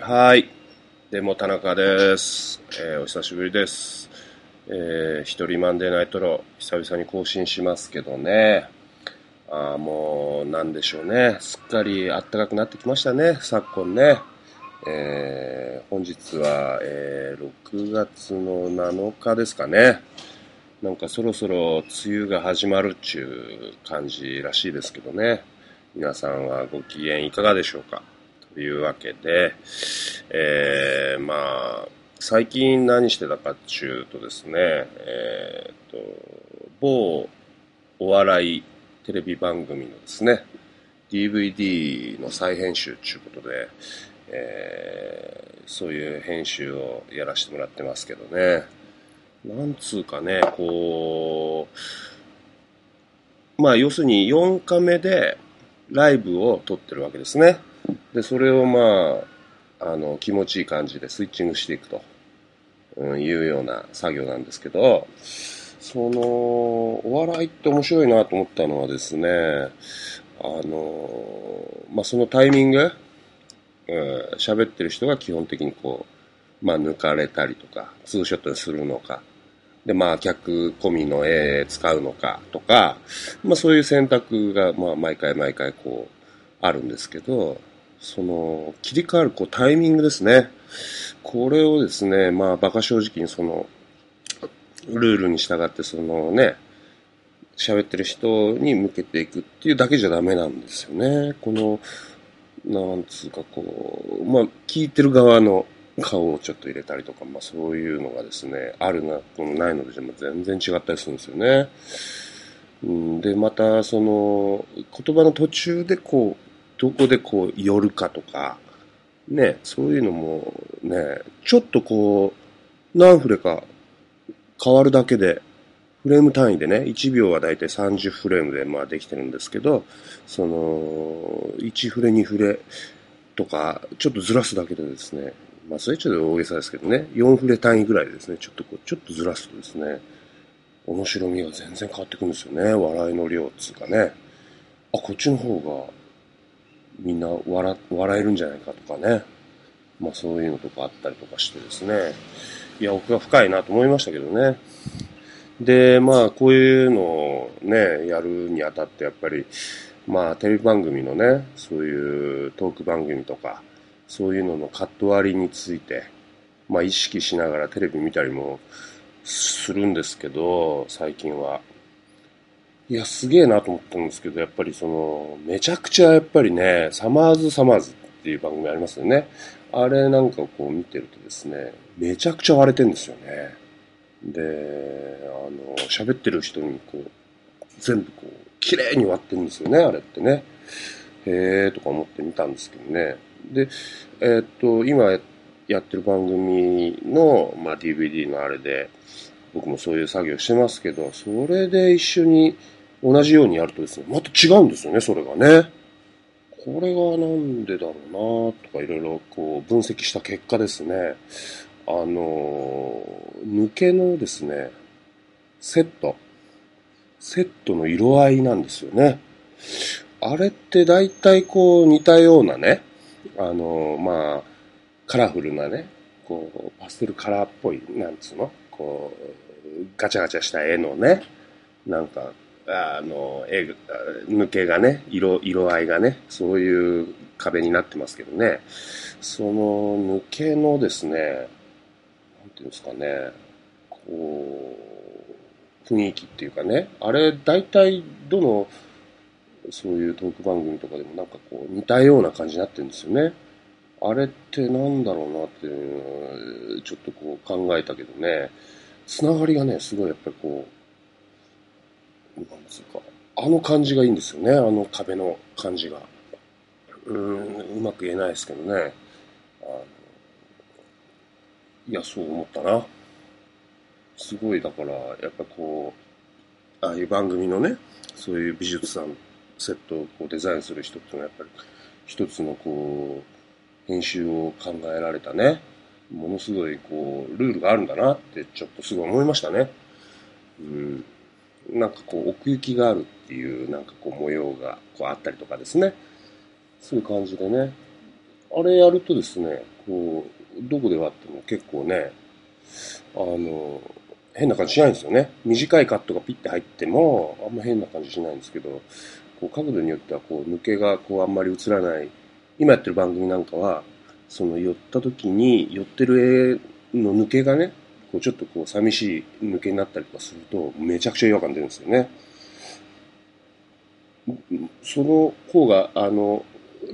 はい。でも田中です。えーお久しぶりです。えー、一人マンデーナイトロ、久々に更新しますけどね。あもう、なんでしょうね。すっかり暖かくなってきましたね、昨今ね。えー本日は、えー6月の7日ですかね。なんかそろそろ梅雨が始まるっちゅう感じらしいですけどね。皆さんはご機嫌いかがでしょうか？というわけで、えー、まあ、最近何してたかっちゅうとですね、えー、と、某お笑いテレビ番組のですね、DVD の再編集ということで、えーそういう編集をやらせてもらってますけどね。なんつうかね、こう、まあ要するに4カメでライブを撮ってるわけですね。で、それをまあ、あの、気持ちいい感じでスイッチングしていくと、うん、いうような作業なんですけど、その、お笑いって面白いなと思ったのはですね、あの、まあそのタイミング、うん喋ってる人が基本的にこう、まあ抜かれたりとか、ツーショットにするのか、で、まあ、客込みの絵使うのかとか、まあそういう選択が、まあ毎回毎回こう、あるんですけど、その、切り替わるこうタイミングですね。これをですね、まあ馬鹿正直にその、ルールに従ってそのね、喋ってる人に向けていくっていうだけじゃダメなんですよね。この、なんつうかこう、まあ聞いてる側の顔をちょっと入れたりとか、まあそういうのがですね、あるな、このないので、まあ全然違ったりするんですよね。うん、で、またその、言葉の途中でこう、どこでこう寄るかとか、ね、そういうのもね、ちょっとこう、何フレか変わるだけで、フレーム単位でね、1秒はだいたい30フレームでまあできてるんですけど、その、1フレ、2フレとか、ちょっとずらすだけでですね、まあそれちょっと大げさですけどね、4フレ単位ぐらいですね、ちょっとこう、ちょっとずらすとですね、面白みが全然変わってくるんですよね、笑いの量っつうかね。あ、こっちの方がみんな笑笑えるんじゃないかとかね。まあそういうのとかあったりとかしてですね。いや、奥が深いなと思いましたけどね。で、まあこういうのをね、やるにあたってやっぱり、まあテレビ番組のね、そういうトーク番組とか、そういうののカット割りについて、まあ意識しながらテレビ見たりもするんですけど、最近は。いや、すげえなと思ったんですけど、やっぱりその、めちゃくちゃやっぱりね、サマーズサマーズっていう番組ありますよね。あれなんかこう見てるとですね、めちゃくちゃ割れてんですよね。で、あの、喋ってる人にこう、全部こう、綺麗に割ってるんですよね、あれってね。へえーとか思って見たんですけどね。で、えーっと、今やってる番組の、まあ、DVD のあれで、僕もそういう作業してますけど、それで一緒に同じようにやるとですね、また違うんですよね、それがね。これがなんでだろうなとかいろいろこう分析した結果ですね、あの、抜けのですね、セット、セットの色合いなんですよね。あれって大体こう似たようなね、あの、まあ、カラフルなね、こう、パステルカラーっぽい、なんつうのこう、ガチャガチャした絵のね、なんか、あの、絵、抜けがね、色、色合いがね、そういう壁になってますけどね、その抜けのですね、なんていうんですかね、こう、雰囲気っていうかね、あれ、大体、どの、そういうトーク番組とかでもなんかこう似たような感じになってるんですよね。あれってなんだろうなっていうちょっとこう考えたけどね、つながりがね、すごいやっぱりこう、なんつうか、あの感じがいいんですよね、あの壁の感じが。うん、うまく言えないですけどね。あのいや、そう思ったな。すごい、だから、やっぱこう、ああいう番組のね、そういう美術さん、セットをこうデザインする人っていうのはやっぱり一つのこう、編集を考えられたね、ものすごいこう、ルールがあるんだなってちょっとすごい思いましたね。うん。なんかこう、奥行きがあるっていう、なんかこう、模様がこうあったりとかですね。そういう感じでね。あれやるとですね、こう、どこで割っても結構ね、あの、変な感じしないんですよね。短いカットがピッて入っても、あんま変な感じしないんですけど、こう角度によってはこう抜けがこうあんまり映らない。今やってる番組なんかは、その寄った時に、寄ってる絵の抜けがね、こうちょっとこう寂しい抜けになったりとかすると、めちゃくちゃ違和感出るんですよね。その方が、あの、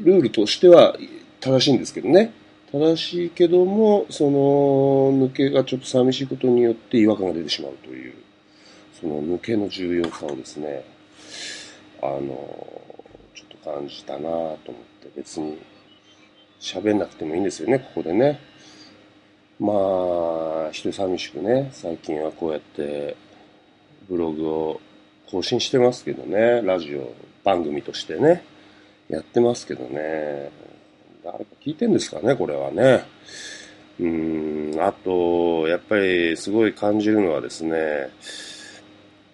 ルールとしては正しいんですけどね。正しいけども、その抜けがちょっと寂しいことによって違和感が出てしまうという、その抜けの重要さをですね、あの、ちょっと感じたなと思って、別に喋んなくてもいいんですよね、ここでね。まあ、人寂しくね、最近はこうやってブログを更新してますけどね、ラジオ番組としてね、やってますけどね、誰か聞いてんですかね、これはね。うん、あと、やっぱりすごい感じるのはですね、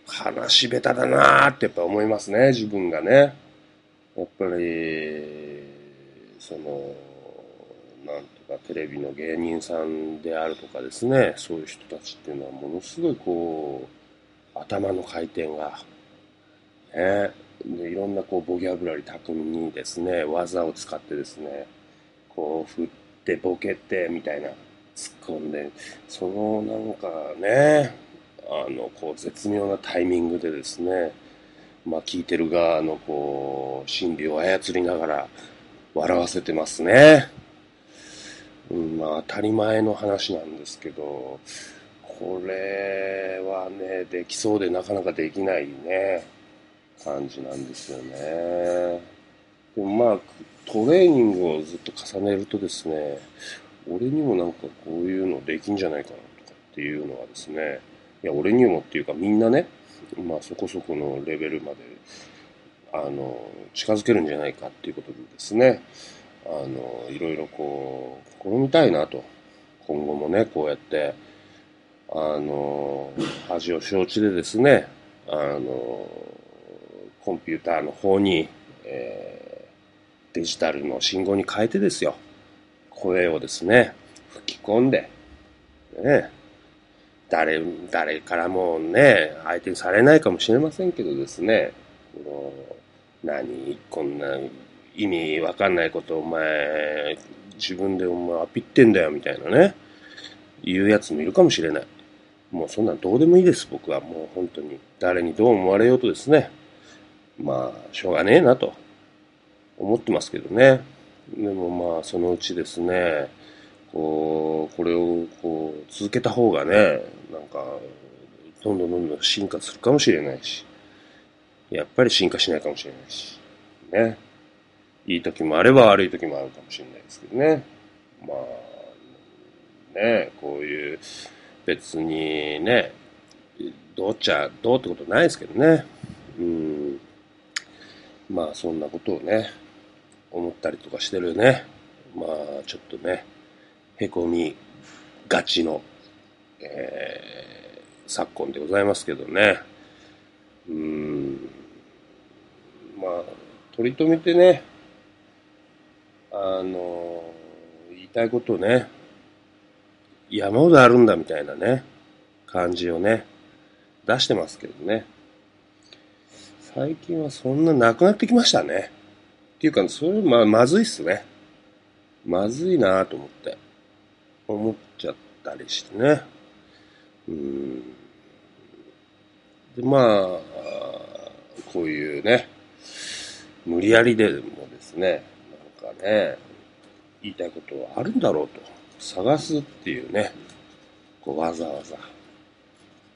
話下手だなーってやっぱ思いますね、自分がね。やっぱり、その、なんとかテレビの芸人さんであるとかですね、そういう人たちっていうのはものすごいこう、頭の回転が、ね、でいろんなこうボキャブラリー巧みにですね、技を使ってですね、こう振ってボケてみたいな突っ込んで、そのなんかね、あの、こう絶妙なタイミングでですね、まあ聞いてる側のこう、心理を操りながら笑わせてますね。うん、まあ当たり前の話なんですけど、これはね、できそうでなかなかできないね、感じなんですよね。でもまあ、トレーニングをずっと重ねるとですね、俺にもなんかこういうのできんじゃないかなとかっていうのはですね、いや、俺にもっていうかみんなね、まあそこそこのレベルまで、あの、近づけるんじゃないかっていうことでですね、あの、いろいろこう、試みたいなと。今後もね、こうやって、あの、恥を承知でですね、あの、コンピューターの方に、えー、デジタルの信号に変えてですよ、声をですね、吹き込んで、ね、誰、誰からもね、相手にされないかもしれませんけどですね、この何、こんな意味わかんないことお前、自分でお前アピってんだよみたいなね、言うやつもいるかもしれない。もうそんなんどうでもいいです、僕は。もう本当に。誰にどう思われようとですね。まあ、しょうがねえなと思ってますけどね。でもまあ、そのうちですね、こう、これをこう、続けた方がね、なんか、どんどんどんどん進化するかもしれないし、やっぱり進化しないかもしれないし、ね。いい時もあれば悪い時もあるかもしれないですけどね。まあ、ね、こういう、別にね、どうっちゃ、どうってことないですけどね。うん。まあ、そんなことをね、思ったりとかしてるね。まあ、ちょっとね、へこみがちの、えー、昨今でございますけどね。うん。まあ、取り留めてね、あの、言いたいことをね、山ほどあるんだみたいなね、感じをね、出してますけどね。最近はそんななくなってきましたね。っていうか、それま、まずいっすね。まずいなぁと思って、思っちゃったりしてね。うん。で、まあ、こういうね、無理やりでもですね、なんかね、言いたいことはあるんだろうと探すっていうね、こうわざわざ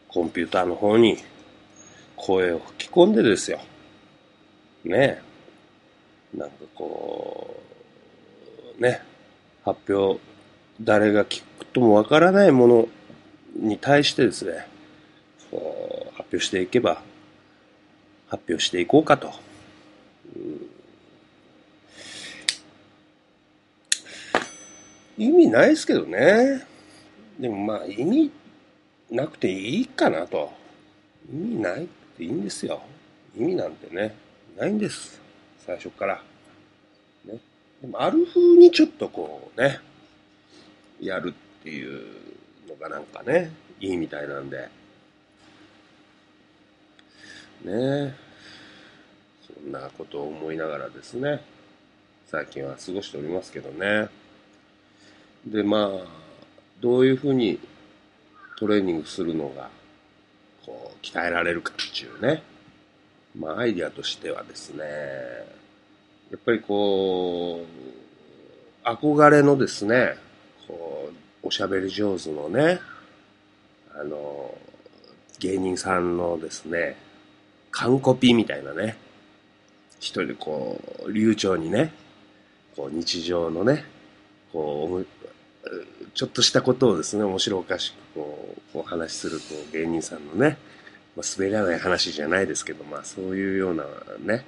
コンピューターの方に声を吹き込んでですよ。ねなんかこう、ね、発表、誰が聞くともわからないものに対してですね、発表していけば、発表していこうかと。意味ないですけどね。でもまあ意味なくていいかなと。意味ないっていいんですよ。意味なんてね、ないんです。最初から。ね。でもある風にちょっとこうね、やるっていうのがなんかね、いいみたいなんで。ねそんなことを思いながらですね、最近は過ごしておりますけどね。で、まあ、どういうふうにトレーニングするのが、こう、鍛えられるかっていうね、まあ、アイディアとしてはですね、やっぱりこう、憧れのですね、こう、おしゃべり上手のね、あの、芸人さんのですね、完コピみたいなね、一人でこう、流暢にね、こう、日常のね、こう、ちょっとしたことをですね、面白おかしくこう、こう話するこう芸人さんのね、まあ、滑らない話じゃないですけど、まあそういうようなね、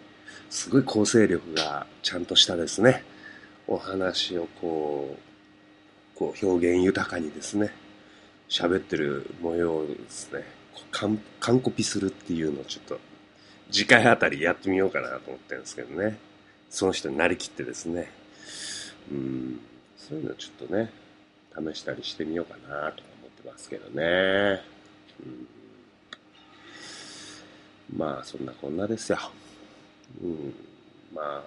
すごい構成力がちゃんとしたですね、お話をこう、こう表現豊かにですね、喋ってる模様をですね、完完コピするっていうのをちょっと、次回あたりやってみようかなと思ってるんですけどね。その人になりきってですね。うん、そういうのちょっとね、試したりしてみようかなと思ってますけどね。うん、まあ、そんなこんなですよ。うん、まあ、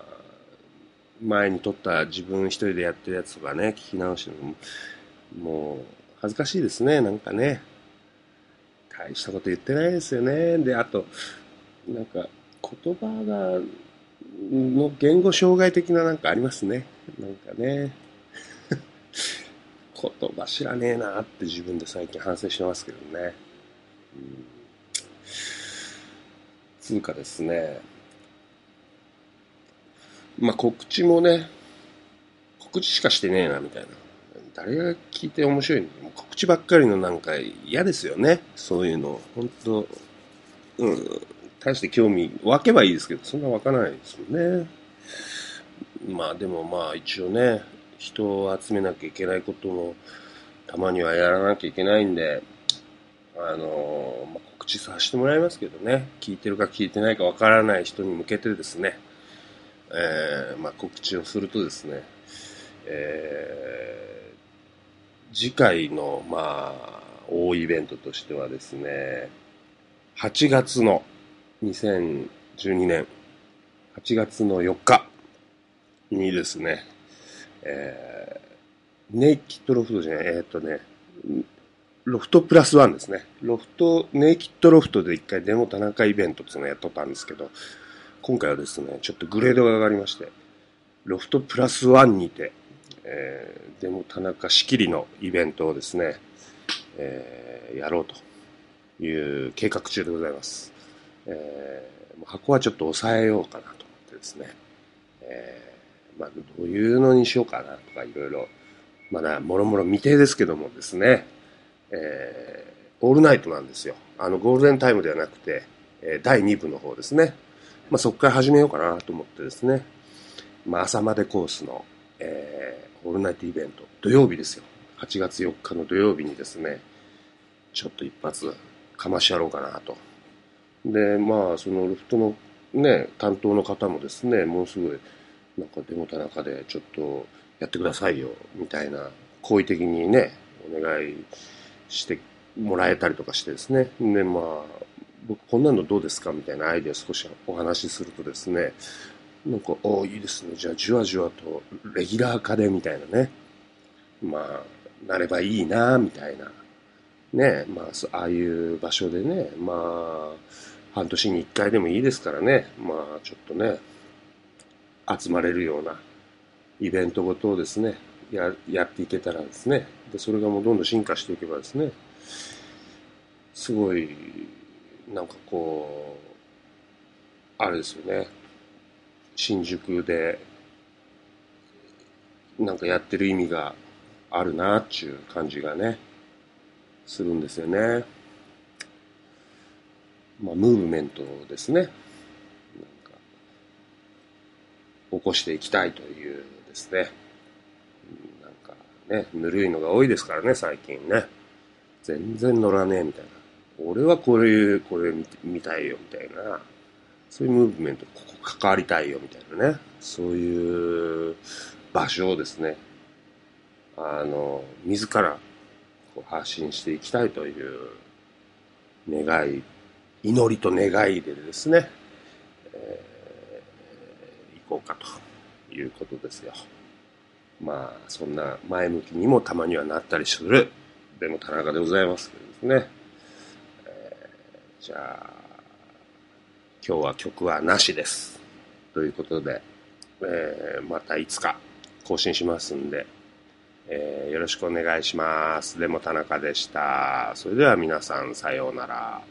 前に撮った自分一人でやってるやつとかね、聞き直しても、もう、恥ずかしいですね、なんかね。大したこと言ってないですよね。で、あと、なんか、言葉が、の言語障害的ななんかありますね。なんかね。言葉知らねえなって自分で最近反省してますけどね。うん、つうかですね、まあ告知もね、告知しかしてねえなみたいな。誰が聞いて面白いの？告知ばっかりのなんか嫌ですよね。そういうの。本当うん。大して興味湧けばいいですけど、そんな湧かないですよね。まあでもまあ一応ね、人を集めなきゃいけないこともたまにはやらなきゃいけないんで、あのまあ、告知させてもらいますけどね、聞いてるか聞いてないかわからない人に向けてですね、えー、まあ、告知をするとですね、えー、次回の、まあ、大イベントとしてはですね、8月の2012年8月の4日にですね、えー、ネイキッドロフトじゃない、えー、っとね、ロフトプラスワンですね。ロフト、ネイキッドロフトで一回デモ田中イベントっていうのをやっとったんですけど、今回はですね、ちょっとグレードが上がりまして、ロフトプラスワンにて、えー、デモ田中仕切りのイベントをですね、えー、やろうという計画中でございます。えー、箱はちょっと抑えようかなと思ってですね、えーまあ、どういうのにしようかなとかいろいろ、まだもろもろ未定ですけどもですね、えー、オールナイトなんですよ。あの、ゴールデンタイムではなくて、えー、第2部の方ですね。まあ、そこから始めようかなと思ってですね、まあ、朝までコースの、えー、オールナイトイベント、土曜日ですよ。8月4日の土曜日にですね、ちょっと一発かましやろうかなと。で、まあ、そのロフトのね、担当の方もですね、もうすぐなんかデモ田中でちょっとやってくださいよ、みたいな、好意的にね、お願いしてもらえたりとかしてですね。で、まあ、僕こんなのどうですかみたいなアイデア少しお話しするとですね、なんか、おいいですね。じゃあ、じわじわと、レギュラー化で、みたいなね。まあ、なればいいな、みたいな。ね、まあ、ああいう場所でね、まあ、半年に一回でもいいですからね。まあ、ちょっとね、集まれるようなイベントごとをですね、ややっていけたらですね、でそれがもうどんどん進化していけばですね、すごい、なんかこう、あれですよね、新宿で、なんかやってる意味があるなっていう感じがね、するんですよね。まあ、ムーブメントですね。起こしていきたいというですね、なんかね、ぬるいのが多いですからね、最近ね。全然乗らねえみたいな。俺はこれ、これ見たいよみたいな。そういうムーブメント、ここ関わりたいよみたいなね。そういう場所をですね、あの、自らこう発信していきたいという願い、祈りと願いでですね、こうかということですよ。まあ、そんな前向きにもたまにはなったりする、でも田中でございますけどですね。えー、じゃあ、今日は曲はなしです。ということで、えー、またいつか更新しますんで、えー、よろしくお願いします。でも田中でした。それでは皆さんさようなら。